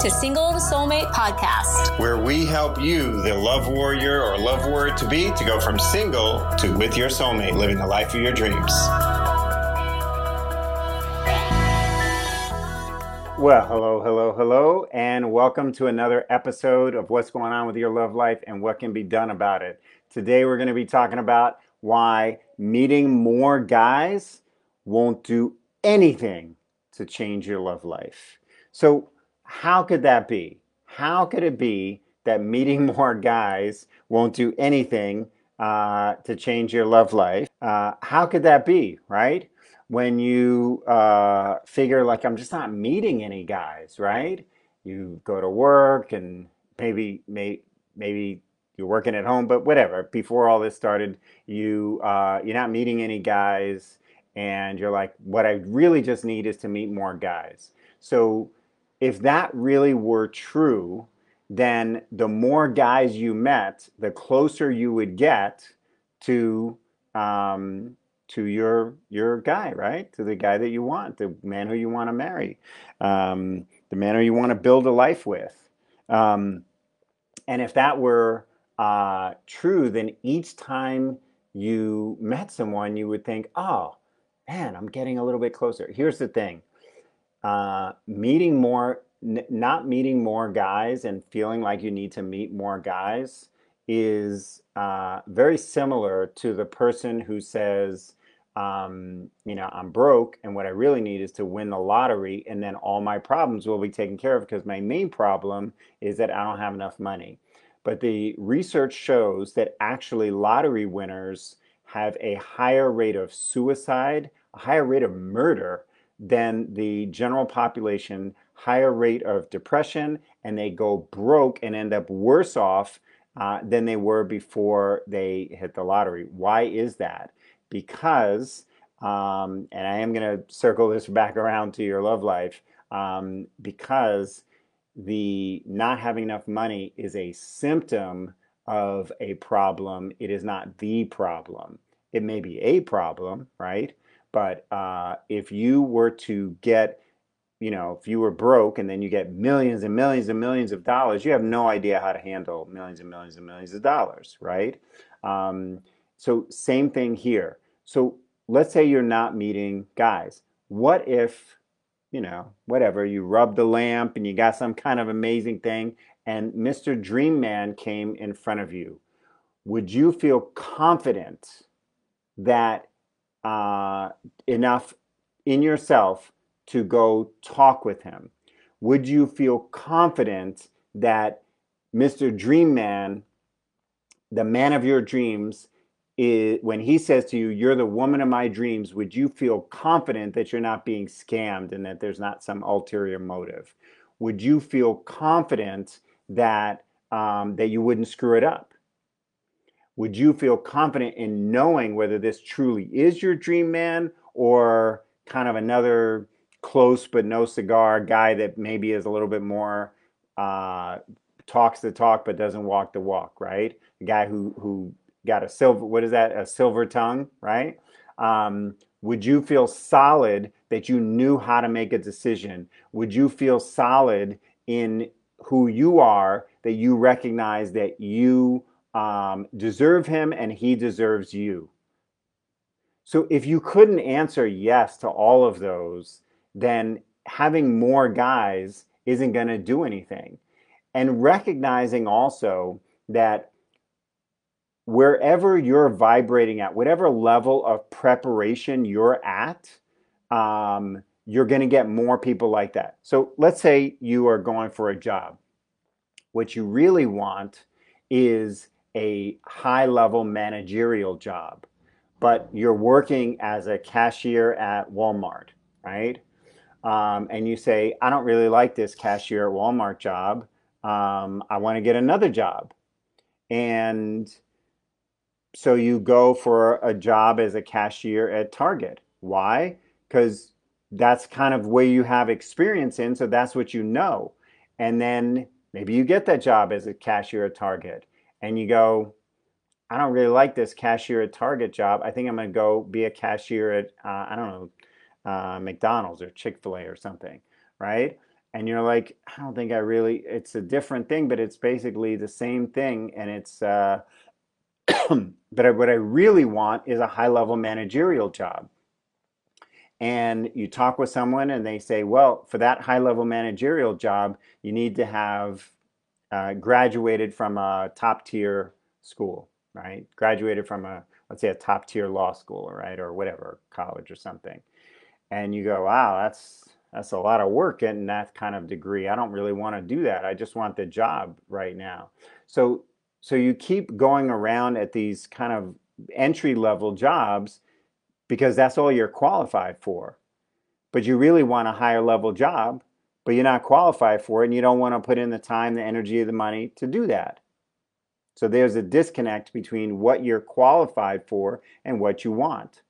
to Single to Soulmate Podcast, where we help you, the love warrior or love warrior to be, to go from single to with your soulmate, living the life of your dreams. Well, hello, hello, hello, and welcome to another episode of What's Going On with Your Love Life and What Can Be Done About It. Today, we're going to be talking about why meeting more guys won't do anything to change your love life. So, how could that be? How could it be that meeting more guys won't do anything uh, to change your love life? Uh, how could that be, right? When you uh, figure, like, I'm just not meeting any guys, right? You go to work and maybe, may, maybe you're working at home, but whatever. Before all this started, you uh, you're not meeting any guys and you're like, what I really just need is to meet more guys. So if that really were true, then the more guys you met, the closer you would get to um, to your your guy, right? To the guy that you want, the man who you want to marry, um, the man who you want to build a life with. Um, and if that were uh, true, then each time you met someone, you would think, oh, man, I'm getting a little bit closer. Here's the thing uh, meeting more, not meeting more guys and feeling like you need to meet more guys is uh, very similar to the person who says, um, you know, I'm broke and what I really need is to win the lottery and then all my problems will be taken care of because my main problem is that I don't have enough money. But the research shows that actually lottery winners have a higher rate of suicide a higher rate of murder than the general population, higher rate of depression, and they go broke and end up worse off uh, than they were before they hit the lottery. Why is that? Because, um, and I am going to circle this back around to your love life, um, because the not having enough money is a symptom of a problem. It is not the problem. It may be a problem, right? But uh, if you were to get, you know, if you were broke and then you get millions and millions and millions of dollars, you have no idea how to handle millions and millions and millions of dollars, right? Um, so, same thing here. So, let's say you're not meeting guys. What if, you know, whatever, you rub the lamp and you got some kind of amazing thing and Mr. Dream Man came in front of you? Would you feel confident that uh, enough in yourself to go talk with him? Would you feel confident that Mr. Dream Man, the man of your dreams, is, when he says to you, You're the woman of my dreams, would you feel confident that you're not being scammed and that there's not some ulterior motive? Would you feel confident that um, that you wouldn't screw it up? Would you feel confident in knowing whether this truly is your dream man or kind of another close but no cigar guy that maybe is a little bit more uh, talks the talk but doesn't walk the walk, right? A guy who who got a silver what is that a silver tongue, right? Um, would you feel solid that you knew how to make a decision? Would you feel solid in who you are that you recognize that you um, deserve him and he deserves you. So if you couldn't answer yes to all of those, then having more guys isn't going to do anything. And recognizing also that wherever you're vibrating at, whatever level of preparation you're at, um, you're going to get more people like that. So let's say you are going for a job. What you really want is a high level managerial job, but you're working as a cashier at Walmart, right? Um, and you say, I don't really like this cashier at Walmart job. Um, I want to get another job. And so you go for a job as a cashier at Target. Why? Because that's kind of where you have experience in. So that's what you know. And then maybe you get that job as a cashier at Target and you go, I don't really like this cashier at Target job. I think I'm going to go be a cashier at, uh, I don't know, uh, McDonald's or Chick fil A or something, right? and you're like, I don't think I really, it's a different thing, but it's basically the same thing. And it's, uh, but what I really want is a high level managerial job. And you talk with someone and they say, well, for that high level managerial job, you need to have uh, graduated from a top tier school, right? Graduated from a, let's say, a top tier law school, right? Or whatever, college or something. And you go, wow, that's, that's a lot of work getting that kind of degree. I don't really want to do that. I just want the job right now. So so you keep going around at these kind of entry level jobs because that's all you're qualified for. But you really want a higher level job, but you're not qualified for it and you don't want to put in the time, the energy, the money to do that. So there's a disconnect between what you're qualified for and what you want.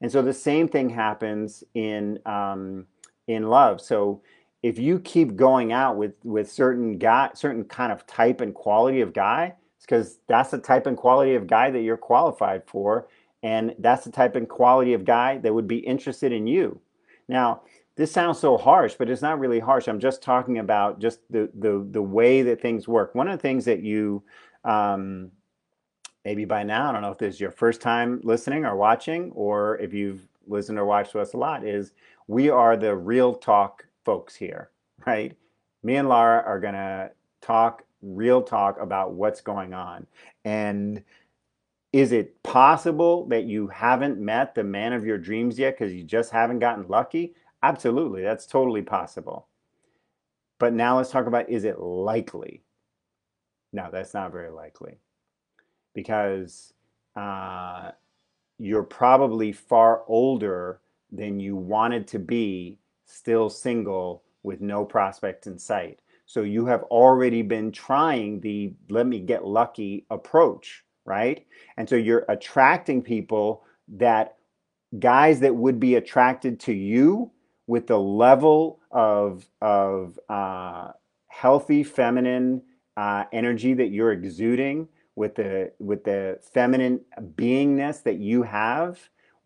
And so the same thing happens in um, in love. So if you keep going out with with certain guy, certain kind of type and quality of guy, it's because that's the type and quality of guy that you're qualified for, and that's the type and quality of guy that would be interested in you. Now, this sounds so harsh, but it's not really harsh. I'm just talking about just the the the way that things work. One of the things that you um, maybe by now, I don't know if this is your first time listening or watching, or if you've listened or watched to us a lot, is we are the real talk folks here, right? Me and Laura are to talk real talk about what's going on. And is it possible that you haven't met the man of your dreams yet because you just haven't gotten lucky? Absolutely, that's totally possible. But now let's talk about is it likely? No, that's not very likely because uh, you're probably far older than you wanted to be, still single with no prospects in sight. So you have already been trying the let me get lucky approach, right? And so you're attracting people that guys that would be attracted to you with the level of of uh, healthy feminine uh, energy that you're exuding, with the with the feminine beingness that you have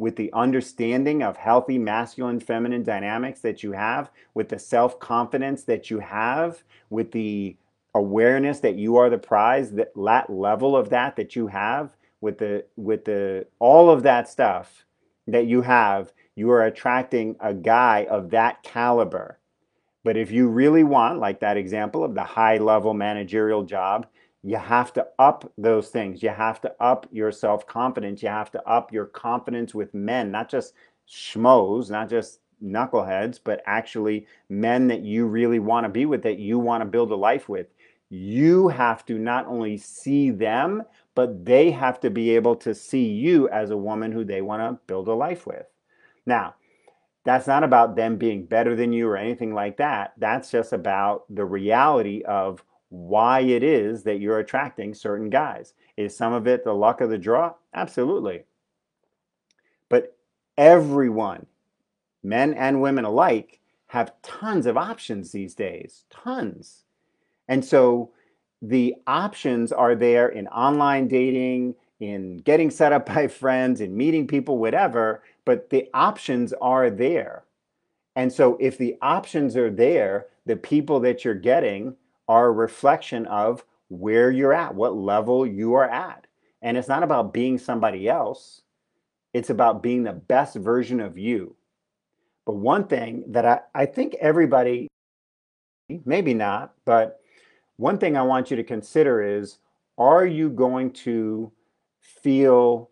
with the understanding of healthy masculine feminine dynamics that you have, with the self confidence that you have, with the awareness that you are the prize, that, that level of that that you have, with the with the all of that stuff that you have, you are attracting a guy of that caliber. But if you really want, like that example of the high level managerial job, you have to up those things. You have to up your self confidence. You have to up your confidence with men, not just schmoes, not just knuckleheads, but actually men that you really want to be with, that you want to build a life with. You have to not only see them, but they have to be able to see you as a woman who they want to build a life with. Now, that's not about them being better than you or anything like that. That's just about the reality of why it is that you're attracting certain guys. Is some of it the luck of the draw? Absolutely. But everyone, men and women alike, have tons of options these days. Tons. And so the options are there in online dating, in getting set up by friends, in meeting people, whatever, but the options are there. And so if the options are there, the people that you're getting are a reflection of where you're at, what level you are at. And it's not about being somebody else, it's about being the best version of you. But one thing that I, I think everybody, maybe not, but one thing I want you to consider is are you going to feel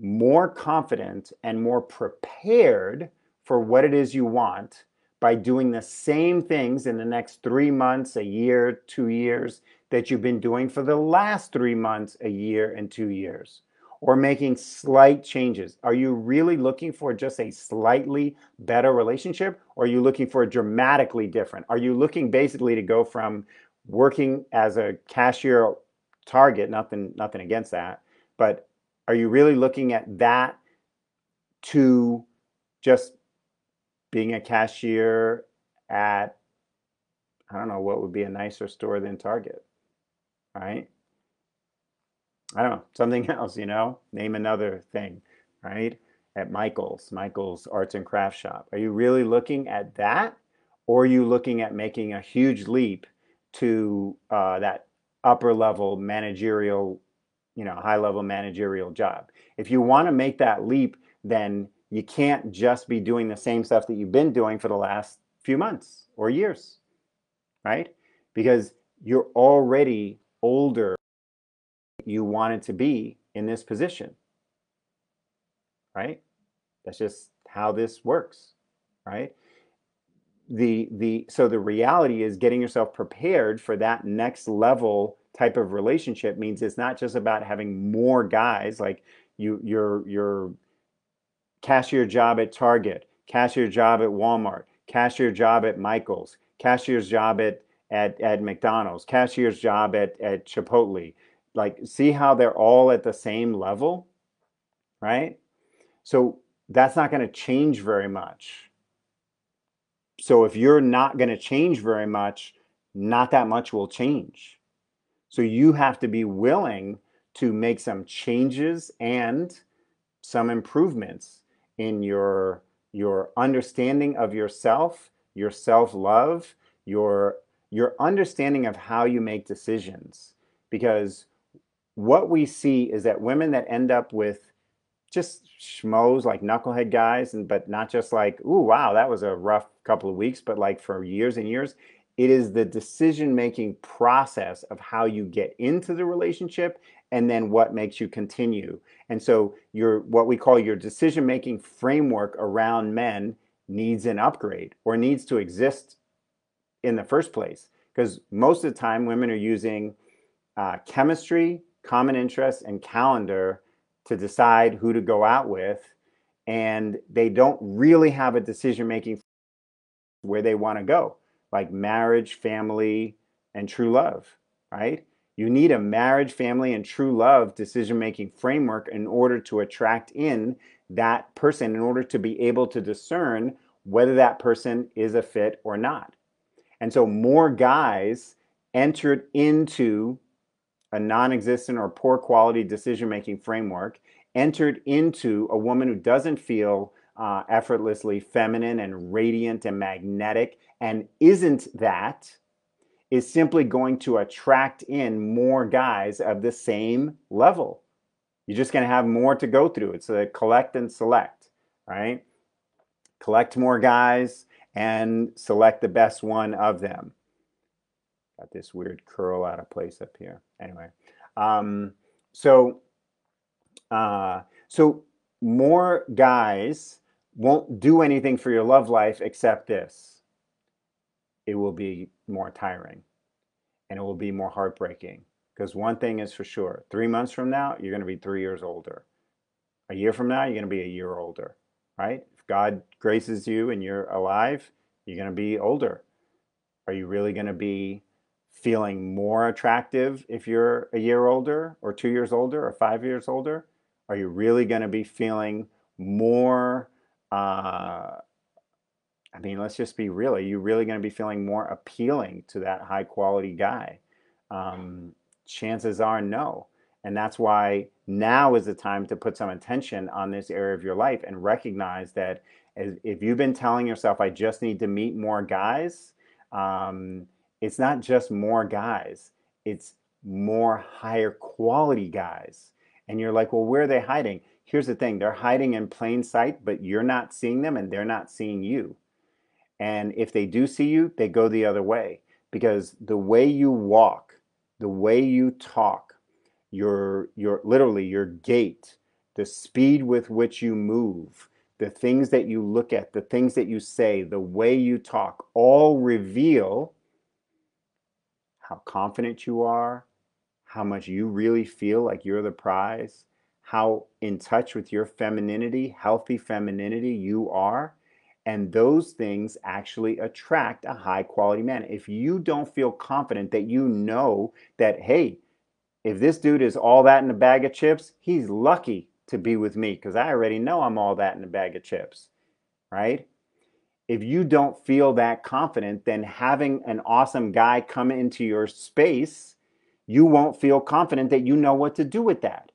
more confident and more prepared for what it is you want by doing the same things in the next three months, a year, two years that you've been doing for the last three months, a year, and two years, or making slight changes. Are you really looking for just a slightly better relationship, or are you looking for a dramatically different? Are you looking basically to go from working as a cashier target, nothing, nothing against that, but are you really looking at that to just being a cashier at I don't know what would be a nicer store than Target, right? I don't know, something else, you know, name another thing, right? At Michael's, Michael's Arts and Crafts Shop. Are you really looking at that? or are you looking at making a huge leap to uh, that upper level managerial, you know, high level managerial job? If you want to make that leap, then you can't just be doing the same stuff that you've been doing for the last few months or years, right? Because you're already older you wanted to be in this position, right? That's just how this works, right? The the so the reality is getting yourself prepared for that next level type of relationship means it's not just about having more guys like you your your cashier job at Target, cashier job at Walmart, cashier job at Michael's, cashier's job at at, at McDonald's, cashier's job at, at Chipotle. Like, see how they're all at the same level, right? So that's not going to change very much. So if you're not going to change very much, not that much will change. So you have to be willing to make some changes and some improvements in your your understanding of yourself, your self-love, your your understanding of how you make decisions. Because what we see is that women that end up with just schmoes like knucklehead guys and but not just like ooh wow that was a rough couple of weeks but like for years and years it is the decision making process of how you get into the relationship and then what makes you continue. And so your what we call your decision making framework around men needs an upgrade or needs to exist in the first place. Because most of the time women are using uh, chemistry common interests and calendar to decide who to go out with and they don't really have a decision making where they want to go like marriage family and true love right? You need a marriage family and true love decision making framework in order to attract in that person in order to be able to discern whether that person is a fit or not. And so more guys entered into a non existent or poor quality decision making framework, entered into a woman who doesn't feel uh, effortlessly feminine and radiant and magnetic and isn't that, is simply going to attract in more guys of the same level. You're just going to have more to go through. It's a collect and select, right? Collect more guys and select the best one of them. Got this weird curl out of place up here. Anyway, um, so uh, so more guys won't do anything for your love life except this. It will be more tiring, and it will be more heartbreaking. Because one thing is for sure: three months from now, you're going to be three years older. A year from now, you're going to be a year older, right? If God graces you and you're alive, you're going to be older. Are you really going to be feeling more attractive if you're a year older or two years older or five years older? Are you really going to be feeling more? Uh, I mean, let's just be real. Are you really going to be feeling more appealing to that high quality guy? Um, chances are no. And that's why now is the time to put some attention on this area of your life and recognize that if you've been telling yourself, I just need to meet more guys, um, it's not just more guys, it's more higher quality guys. And you're like, well, where are they hiding? Here's the thing they're hiding in plain sight, but you're not seeing them and they're not seeing you. And if they do see you, they go the other way because the way you walk, the way you talk, your, your literally your gait, the speed with which you move, the things that you look at, the things that you say, the way you talk, all reveal how confident you are, how much you really feel like you're the prize, how in touch with your femininity, healthy femininity you are. And those things actually attract a high quality man. If you don't feel confident that you know that, hey, if this dude is all that in a bag of chips, he's lucky to be with me because I already know I'm all that in a bag of chips, right? if you don't feel that confident, then having an awesome guy come into your space, you won't feel confident that you know what to do with that.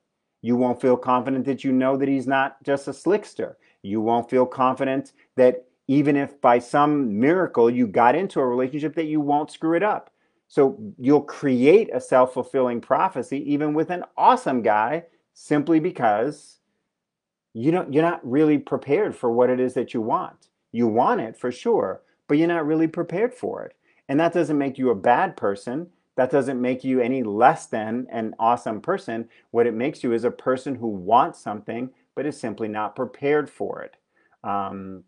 You won't feel confident that you know that he's not just a slickster. You won't feel confident that even if by some miracle you got into a relationship that you won't screw it up. So you'll create a self fulfilling prophecy even with an awesome guy simply because you don't, you're not really prepared for what it is that you want. You want it for sure, but you're not really prepared for it. And that doesn't make you a bad person. That doesn't make you any less than an awesome person. What it makes you is a person who wants something but is simply not prepared for it. Um,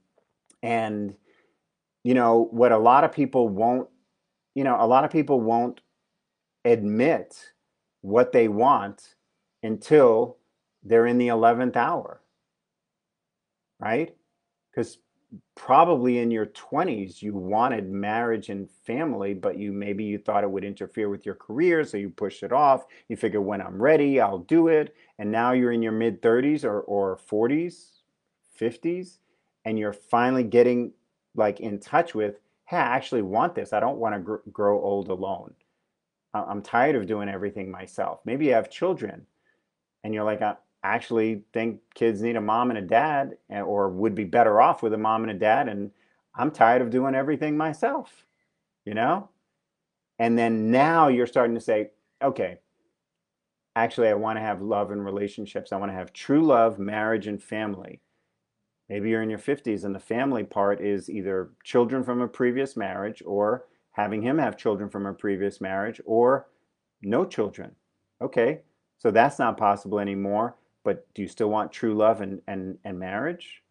and, you know, what a lot of people won't, you know, a lot of people won't admit what they want until they're in the 11th hour, right? Because probably in your 20s you wanted marriage and family but you maybe you thought it would interfere with your career so you pushed it off. You figure when i'm ready i'll do it. And now you're in your mid 30s or, or 40s 50s and you're finally getting like in touch with hey i actually want this. I don't want to gr- grow old alone. I'm tired of doing everything myself. Maybe you have children. And you're like actually think kids need a mom and a dad eh, or would be better off with a mom and a dad and i'm tired of doing everything myself you know? And then now you're starting to say okay actually i want to have love and relationships. I want to have true love marriage and family. Maybe you're in your 50s and the family part is either children from a previous marriage or having him have children from a previous marriage or no children. Okay so that's not possible anymore but do you still want true love and, and, and marriage?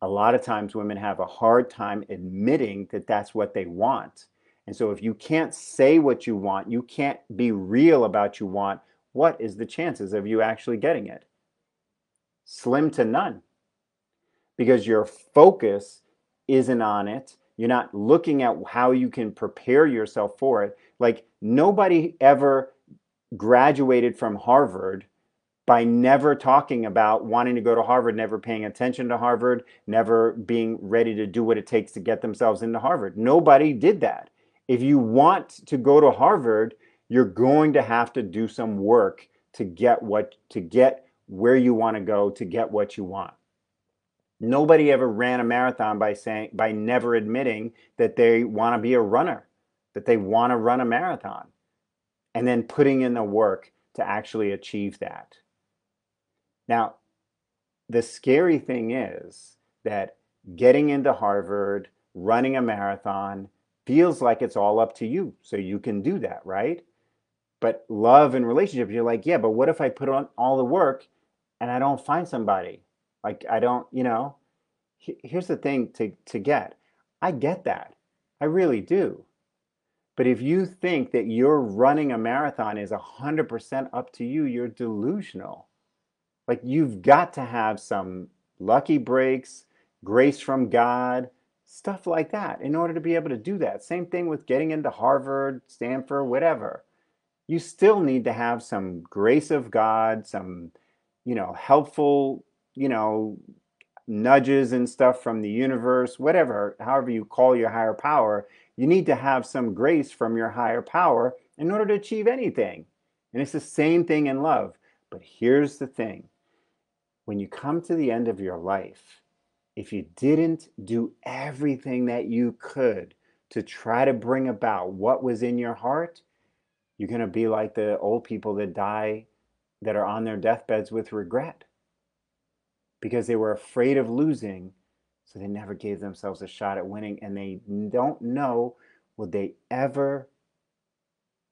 A lot of times women have a hard time admitting that that's what they want. And so if you can't say what you want, you can't be real about you want, what is the chances of you actually getting it? Slim to none. Because your focus isn't on it. You're not looking at how you can prepare yourself for it. Like nobody ever graduated from Harvard by never talking about wanting to go to Harvard, never paying attention to Harvard, never being ready to do what it takes to get themselves into Harvard. Nobody did that. If you want to go to Harvard, you're going to have to do some work to get what to get where you want to go to get what you want. Nobody ever ran a marathon by saying by never admitting that they want to be a runner, that they want to run a marathon and then putting in the work to actually achieve that. Now, the scary thing is that getting into Harvard, running a marathon, feels like it's all up to you. So you can do that, right? But love and relationships, you're like, yeah, but what if I put on all the work and I don't find somebody? Like, I don't, you know, here's the thing to, to get. I get that. I really do. But if you think that you're running a marathon is 100% up to you, you're delusional. Like you've got to have some lucky breaks, grace from God, stuff like that in order to be able to do that. Same thing with getting into Harvard, Stanford, whatever. You still need to have some grace of God, some, you know, helpful, you know, nudges and stuff from the universe, whatever, however you call your higher power, you need to have some grace from your higher power in order to achieve anything. And it's the same thing in love. But here's the thing when you come to the end of your life, if you didn't do everything that you could to try to bring about what was in your heart, you're going to be like the old people that die that are on their deathbeds with regret. Because they were afraid of losing, so they never gave themselves a shot at winning and they don't know would they ever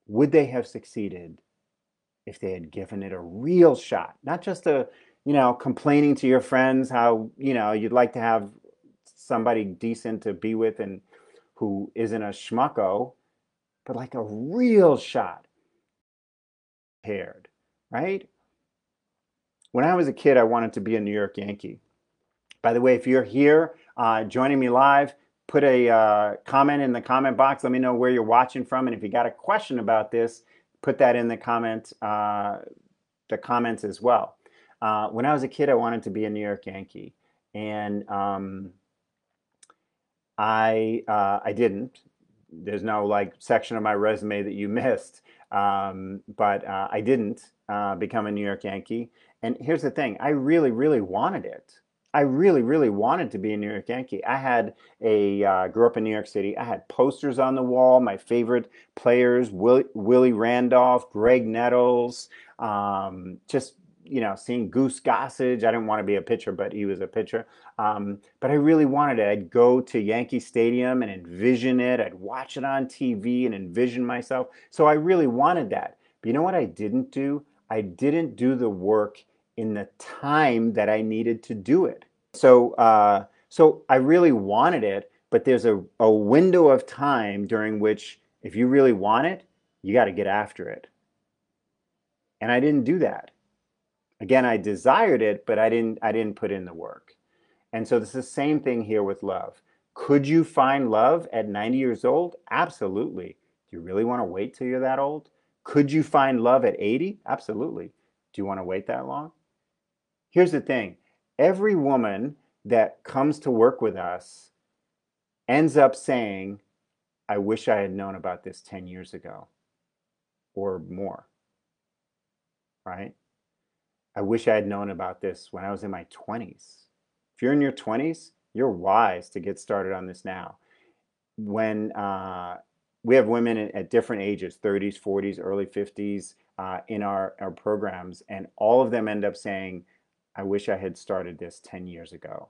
would they have succeeded if they had given it a real shot, not just a you know, complaining to your friends how, you know, you'd like to have somebody decent to be with and who isn't a schmucko, but like a real shot paired, right? When I was a kid, I wanted to be a New York Yankee. By the way, if you're here uh, joining me live, put a uh, comment in the comment box. Let me know where you're watching from, and if you got a question about this, put that in the comment uh, the comments as well. Uh, when I was a kid, I wanted to be a New York Yankee, and um, I uh, I didn't. There's no like section of my resume that you missed, um, but uh, I didn't uh, become a New York Yankee. And here's the thing: I really, really wanted it. I really, really wanted to be a New York Yankee. I had a uh, grew up in New York City. I had posters on the wall. My favorite players: Will, Willie Randolph, Graig Nettles. Um, just you know, seeing Goose Gossage. I didn't want to be a pitcher, but he was a pitcher. Um, but I really wanted it. I'd go to Yankee Stadium and envision it. I'd watch it on TV and envision myself. So I really wanted that. But you know what I didn't do? I didn't do the work in the time that I needed to do it. So, uh, so I really wanted it, but there's a, a window of time during which, if you really want it, you got to get after it. And I didn't do that. Again, I desired it, but I didn't. I didn't put in the work. And so it's the same thing here with love. Could you find love at 90 years old? Absolutely. Do you really want to wait till you're that old? Could you find love at 80? Absolutely. Do you want to wait that long? Here's the thing every woman that comes to work with us ends up saying, I wish I had known about this 10 years ago or more. Right? I wish I had known about this when I was in my 20s. If you're in your 20s, you're wise to get started on this now. When uh, we have women at different ages 30s, 40s, early 50s uh, in our, our programs, and all of them end up saying, I wish I had started this 10 years ago.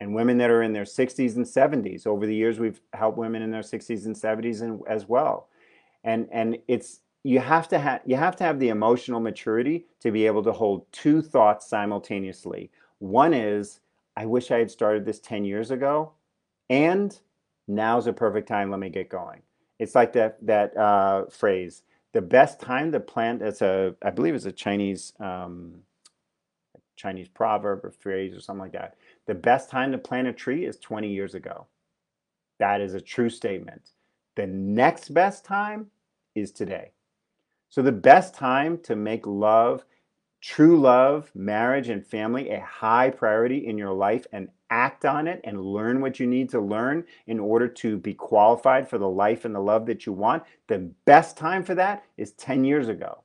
And women that are in their 60s and 70s, over the years, we've helped women in their 60s and 70s and, as well. And, and it's, you have to have you have to have the emotional maturity to be able to hold two thoughts simultaneously. One is, I wish I had started this 10 years ago, and now's a perfect time. Let me get going. It's like that that uh, phrase, the best time to plant. It's a I believe it's a Chinese um, Chinese proverb or phrase or something like that. The best time to plant a tree is 20 years ago. That is a true statement. The next best time is today. So, the best time to make love, true love, marriage, and family a high priority in your life and act on it and learn what you need to learn in order to be qualified for the life and the love that you want, the best time for that is 10 years ago.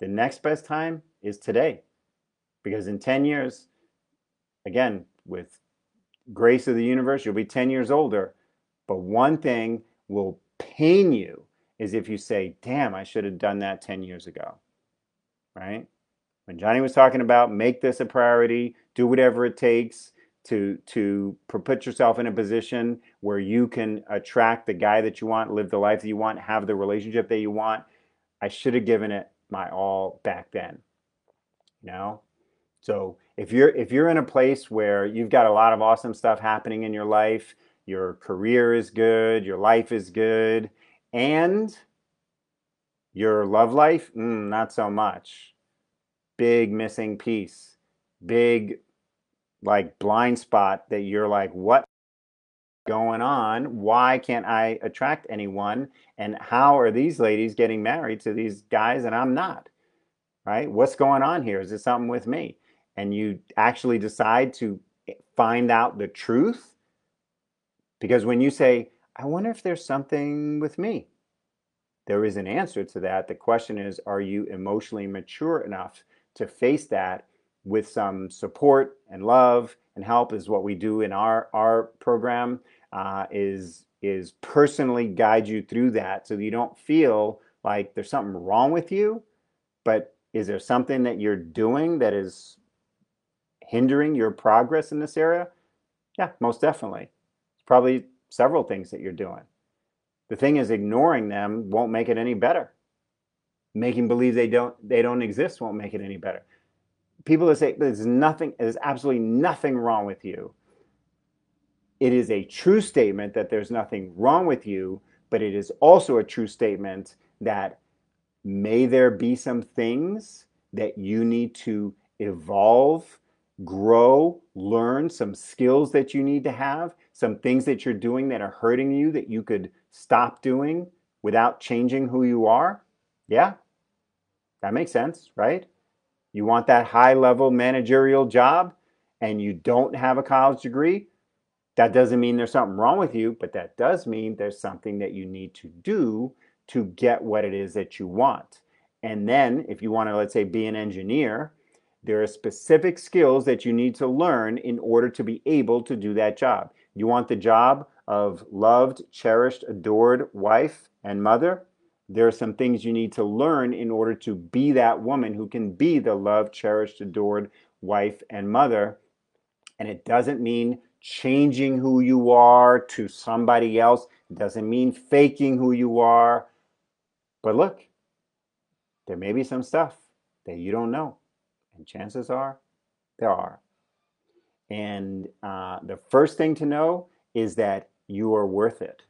The next best time is today. Because in 10 years, again, with grace of the universe, you'll be 10 years older. But one thing will pain you is if you say, damn, I should have done that 10 years ago. Right? When Johnny was talking about make this a priority, do whatever it takes to to put yourself in a position where you can attract the guy that you want, live the life that you want, have the relationship that you want. I should have given it my all back then. Know? So if you're if you're in a place where you've got a lot of awesome stuff happening in your life, your career is good, your life is good, and your love life, mm, not so much. Big missing piece. Big like blind spot that you're like, what going on? Why can't I attract anyone? And how are these ladies getting married to these guys and I'm not? Right? What's going on here? Is it something with me? and you actually decide to find out the truth. Because when you say, I wonder if there's something with me, there is an answer to that. The question is, are you emotionally mature enough to face that with some support and love and help is what we do in our, our program uh, is, is personally guide you through that so you don't feel like there's something wrong with you, but is there something that you're doing that is hindering your progress in this area? Yeah, most definitely. It's probably several things that you're doing. The thing is ignoring them won't make it any better. Making believe they don't they don't exist won't make it any better. People that say there's nothing there's absolutely nothing wrong with you. It is a true statement that there's nothing wrong with you, but it is also a true statement that may there be some things that you need to evolve grow, learn some skills that you need to have, some things that you're doing that are hurting you that you could stop doing without changing who you are? Yeah, that makes sense, right? You want that high level managerial job and you don't have a college degree? That doesn't mean there's something wrong with you, but that does mean there's something that you need to do to get what it is that you want. And then, if you want to, let's say, be an engineer, There are specific skills that you need to learn in order to be able to do that job. You want the job of loved, cherished, adored wife and mother? There are some things you need to learn in order to be that woman who can be the loved, cherished, adored wife and mother. And it doesn't mean changing who you are to somebody else. It doesn't mean faking who you are. But look, there may be some stuff that you don't know. And chances are there are. And uh, the first thing to know is that you are worth it.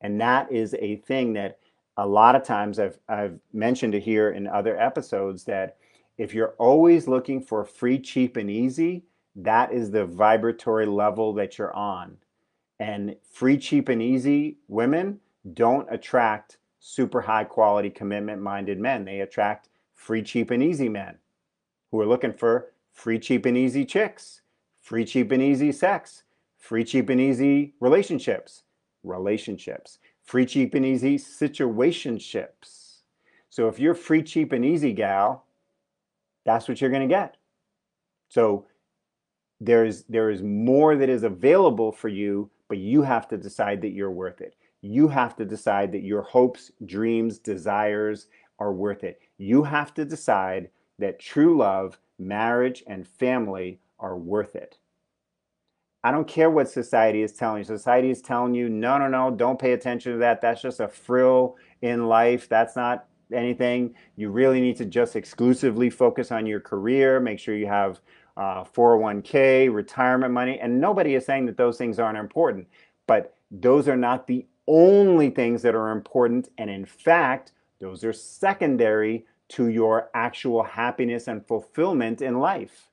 And that is a thing that a lot of times I've, I've mentioned it here in other episodes that if you're always looking for free, cheap, and easy, that is the vibratory level that you're on. And free, cheap, and easy women don't attract super high quality, commitment minded men. They attract free, cheap, and easy men who are looking for free, cheap, and easy chicks, free, cheap, and easy sex, free, cheap, and easy relationships, relationships, free, cheap, and easy situationships. So if you're free, cheap, and easy gal, that's what you're going to get. So there's there is more that is available for you, but you have to decide that you're worth it. You have to decide that your hopes, dreams, desires are worth it. You have to decide that true love, marriage, and family are worth it. I don't care what society is telling you. Society is telling you, no, no, no, don't pay attention to that. That's just a frill in life. That's not anything. You really need to just exclusively focus on your career. Make sure you have uh, 401k, retirement money. And nobody is saying that those things aren't important. But those are not the only things that are important. And in fact, those are secondary to your actual happiness and fulfillment in life.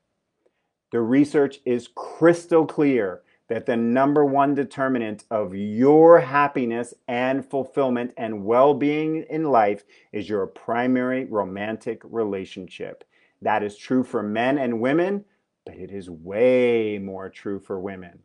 The research is crystal clear that the number one determinant of your happiness and fulfillment and well being in life is your primary romantic relationship. That is true for men and women, but it is way more true for women.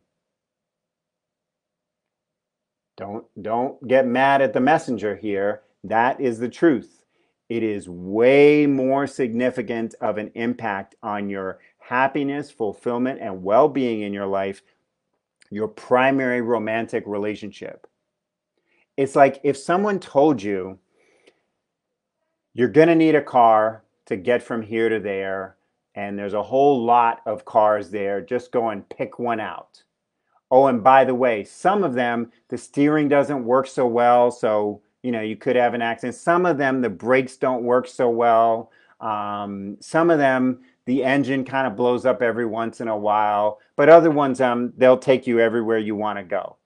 Don't, don't get mad at the messenger here. That is the truth. It is way more significant of an impact on your happiness, fulfillment, and well being in your life, your primary romantic relationship. It's like if someone told you you're going to need a car to get from here to there, and there's a whole lot of cars there, just go and pick one out. Oh, and by the way, some of them, the steering doesn't work so well, so you know you could have an accident. Some of them, the brakes don't work so well. Um, some of them, the engine kind of blows up every once in a while, but other ones, um, they'll take you everywhere you want to go.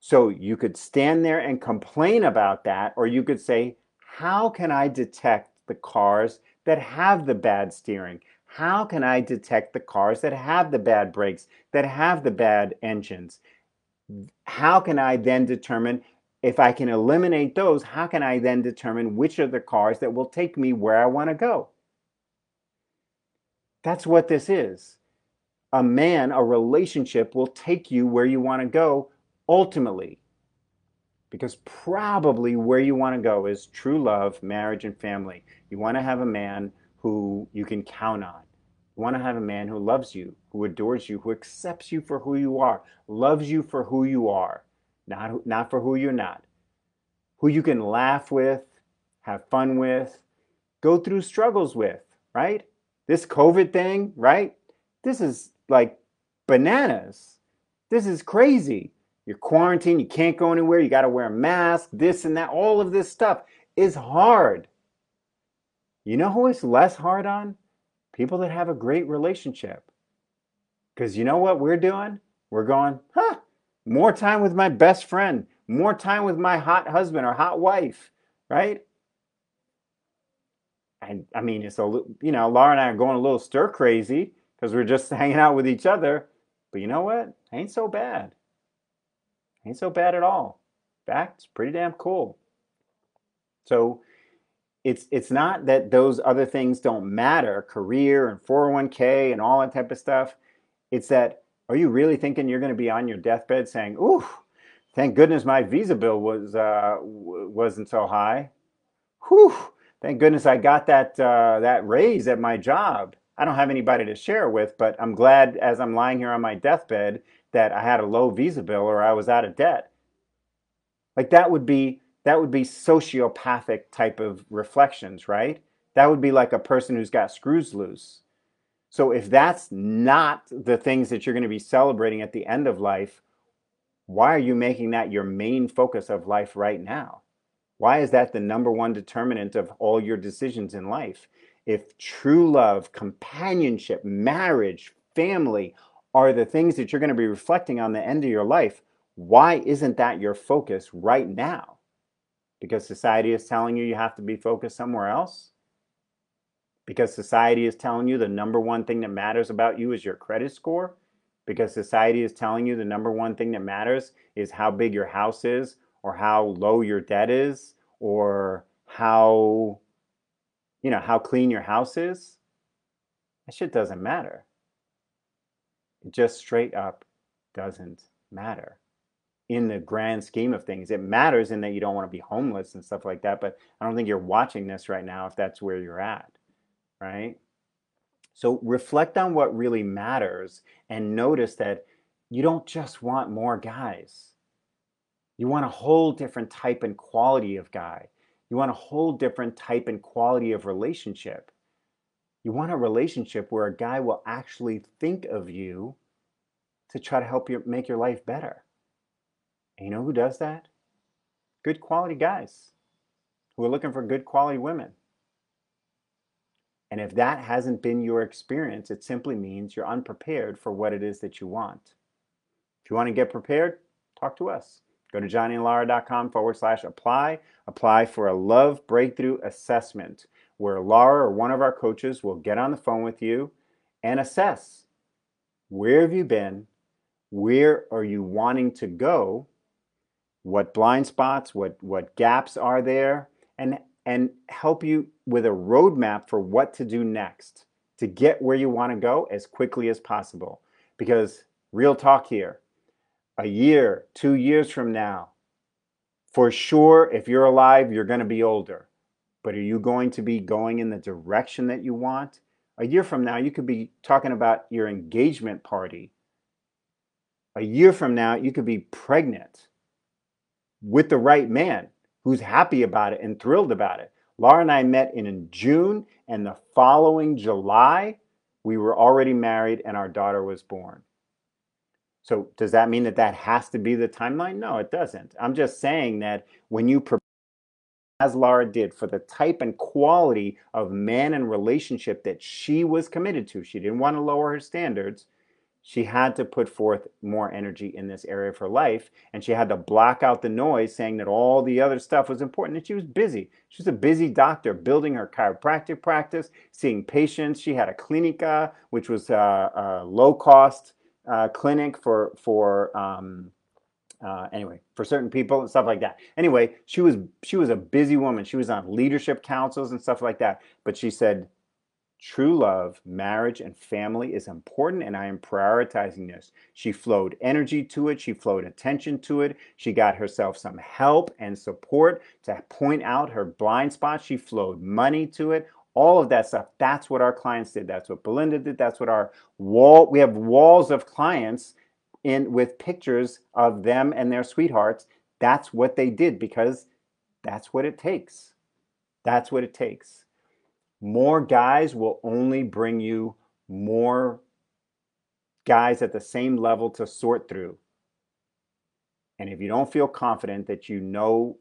So you could stand there and complain about that, or you could say, How can I detect the cars that have the bad steering? How can I detect the cars that have the bad brakes, that have the bad engines? How can I then determine if I can eliminate those? How can I then determine which are the cars that will take me where I want to go? That's what this is. A man, a relationship will take you where you want to go ultimately. Because probably where you want to go is true love, marriage, and family. You want to have a man who you can count on. You want to have a man who loves you, who adores you, who accepts you for who you are, loves you for who you are, not, not for who you're not, who you can laugh with, have fun with, go through struggles with, right? This COVID thing, right? This is like bananas. This is crazy. You're quarantined, you can't go anywhere, you got to wear a mask, this and that. All of this stuff is hard. You know who it's less hard on? People that have a great relationship. Because you know what we're doing? We're going, huh, more time with my best friend, more time with my hot husband or hot wife, right? I, I mean, it's a you know, Laura and I are going a little stir crazy because we're just hanging out with each other. But you know what? Ain't so bad. Ain't so bad at all. In fact, it's pretty damn cool. So it's it's not that those other things don't matter, career and 401k and all that type of stuff. It's that are you really thinking you're going to be on your deathbed saying, "Ooh, thank goodness my visa bill was uh, wasn't so high." Whew, thank goodness I got that uh, that raise at my job. I don't have anybody to share with, but I'm glad as I'm lying here on my deathbed that I had a low visa bill or I was out of debt. Like that would be that would be sociopathic type of reflections, right? That would be like a person who's got screws loose. So if that's not the things that you're going to be celebrating at the end of life, why are you making that your main focus of life right now? Why is that the number one determinant of all your decisions in life? If true love, companionship, marriage, family are the things that you're going to be reflecting on the end of your life, why isn't that your focus right now? Because society is telling you you have to be focused somewhere else? Because society is telling you the number one thing that matters about you is your credit score? Because society is telling you the number one thing that matters is how big your house is, or how low your debt is, or how you know how clean your house is? That shit doesn't matter. It just straight up doesn't matter in the grand scheme of things. It matters in that you don't want to be homeless and stuff like that, but I don't think you're watching this right now if that's where you're at, right? So reflect on what really matters and notice that you don't just want more guys. You want a whole different type and quality of guy. You want a whole different type and quality of relationship. You want a relationship where a guy will actually think of you to try to help you make your life better. And you know who does that? Good quality guys who are looking for good quality women. And if that hasn't been your experience, it simply means you're unprepared for what it is that you want. If you want to get prepared, talk to us. Go to johnnyandlaura.com forward slash apply. Apply for a love breakthrough assessment where Laura or one of our coaches will get on the phone with you and assess where have you been? Where are you wanting to go? What blind spots, what, what gaps are there? And, and help you with a roadmap for what to do next to get where you want to go as quickly as possible. Because, real talk here, a year, two years from now, for sure, if you're alive, you're going to be older. But are you going to be going in the direction that you want? A year from now, you could be talking about your engagement party. A year from now, you could be pregnant with the right man who's happy about it and thrilled about it. Laura and I met in June, and the following July, we were already married and our daughter was born. So does that mean that that has to be the timeline? No, it doesn't. I'm just saying that when you prepare, as Laura did, for the type and quality of man and relationship that she was committed to, she didn't want to lower her standards. She had to put forth more energy in this area of her life, and she had to block out the noise saying that all the other stuff was important. And she was busy. She was a busy doctor, building her chiropractic practice, seeing patients. She had a clinica, which was a, a low cost uh, clinic for for um, uh, anyway for certain people and stuff like that. Anyway, she was she was a busy woman. She was on leadership councils and stuff like that. But she said, true love, marriage, and family is important, and I am prioritizing this. She flowed energy to it. She flowed attention to it. She got herself some help and support to point out her blind spots. She flowed money to it all of that stuff. That's what our clients did. That's what Belinda did. That's what our wall, we have walls of clients in with pictures of them and their sweethearts. That's what they did because that's what it takes. That's what it takes. More guys will only bring you more guys at the same level to sort through. And if you don't feel confident that you know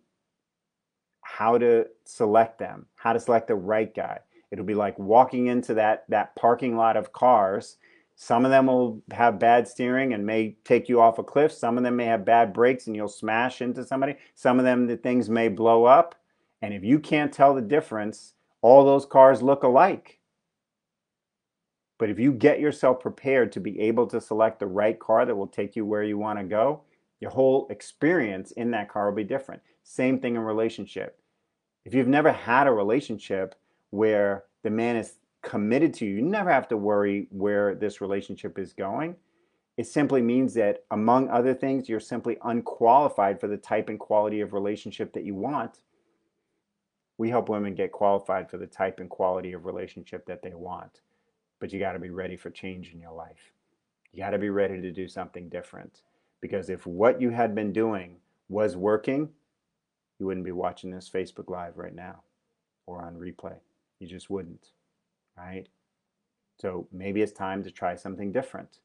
how to select them, how to select the right guy. It'll be like walking into that that parking lot of cars. Some of them will have bad steering and may take you off a cliff. Some of them may have bad brakes and you'll smash into somebody. Some of them the things may blow up. And if you can't tell the difference, all those cars look alike. But if you get yourself prepared to be able to select the right car that will take you where you want to go, your whole experience in that car will be different. Same thing in relationship. If you've never had a relationship where the man is committed to you, you never have to worry where this relationship is going. It simply means that, among other things, you're simply unqualified for the type and quality of relationship that you want. We help women get qualified for the type and quality of relationship that they want. but you got to be ready for change in your life. You got to be ready to do something different. Because if what you had been doing was working, you wouldn't be watching this Facebook Live right now or on replay. You just wouldn't, right? So maybe it's time to try something different.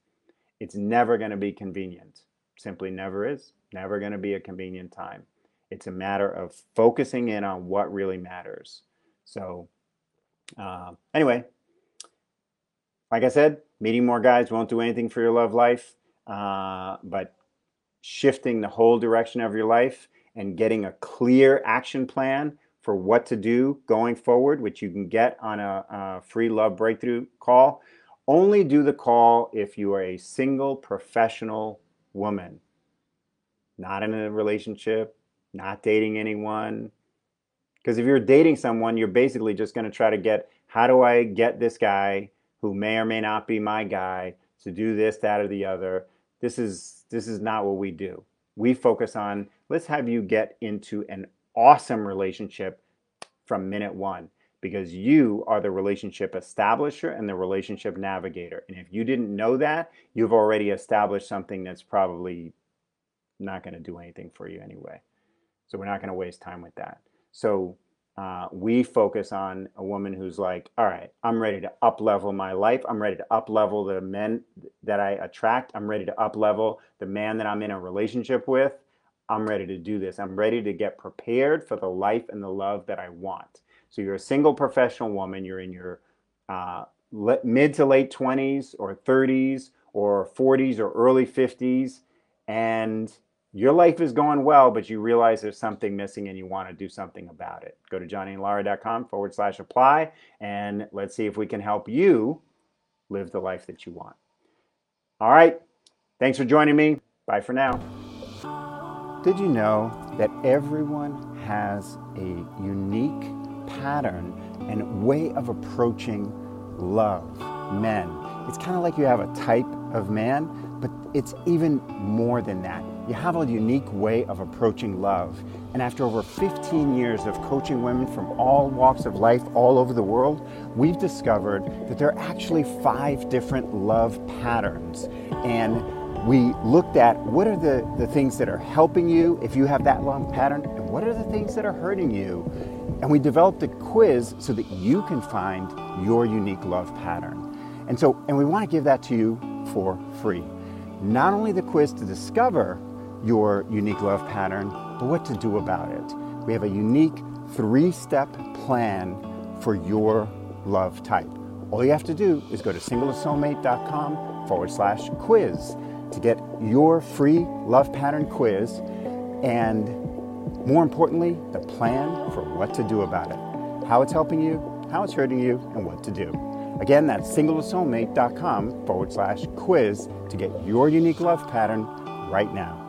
It's never going to be convenient. Simply never is. Never going to be a convenient time. It's a matter of focusing in on what really matters. So, uh, anyway, like I said, meeting more guys won't do anything for your love life, uh, but shifting the whole direction of your life and getting a clear action plan for what to do going forward, which you can get on a, a free love breakthrough call. Only do the call if you are a single professional woman, not in a relationship, not dating anyone. Because if you're dating someone, you're basically just going to try to get how do I get this guy who may or may not be my guy to do this, that, or the other. This is this is not what we do. We focus on let's have you get into an awesome relationship from minute one because you are the relationship establisher and the relationship navigator. And if you didn't know that, you've already established something that's probably not going to do anything for you anyway. So we're not going to waste time with that. So uh, we focus on a woman who's like, all right, I'm ready to up level my life. I'm ready to up level the men that I attract. I'm ready to up level the man that I'm in a relationship with. I'm ready to do this. I'm ready to get prepared for the life and the love that I want. So you're a single professional woman. You're in your uh, mid to late 20s or 30s or 40s or early 50s, and your life is going well, but you realize there's something missing and you want to do something about it. Go to johnnyandlaura.com forward slash apply, and let's see if we can help you live the life that you want. All right. Thanks for joining me. Bye for now. Did you know that everyone has a unique pattern and way of approaching love, men? It's kind of like you have a type of man, but it's even more than that. You have a unique way of approaching love. And after over 15 years of coaching women from all walks of life all over the world, we've discovered that there are actually five different love patterns. And we looked at what are the, the things that are helping you if you have that long pattern, and what are the things that are hurting you. And we developed a quiz so that you can find your unique love pattern. And so, and we want to give that to you for free. Not only the quiz to discover your unique love pattern, but what to do about it. We have a unique three step plan for your love type. All you have to do is go to singletosoulmate.com forward slash quiz to get your free love pattern quiz and, more importantly, the plan for what to do about it, how it's helping you, how it's hurting you, and what to do. Again, that's singletosoulmate.com forward slash quiz to get your unique love pattern right now.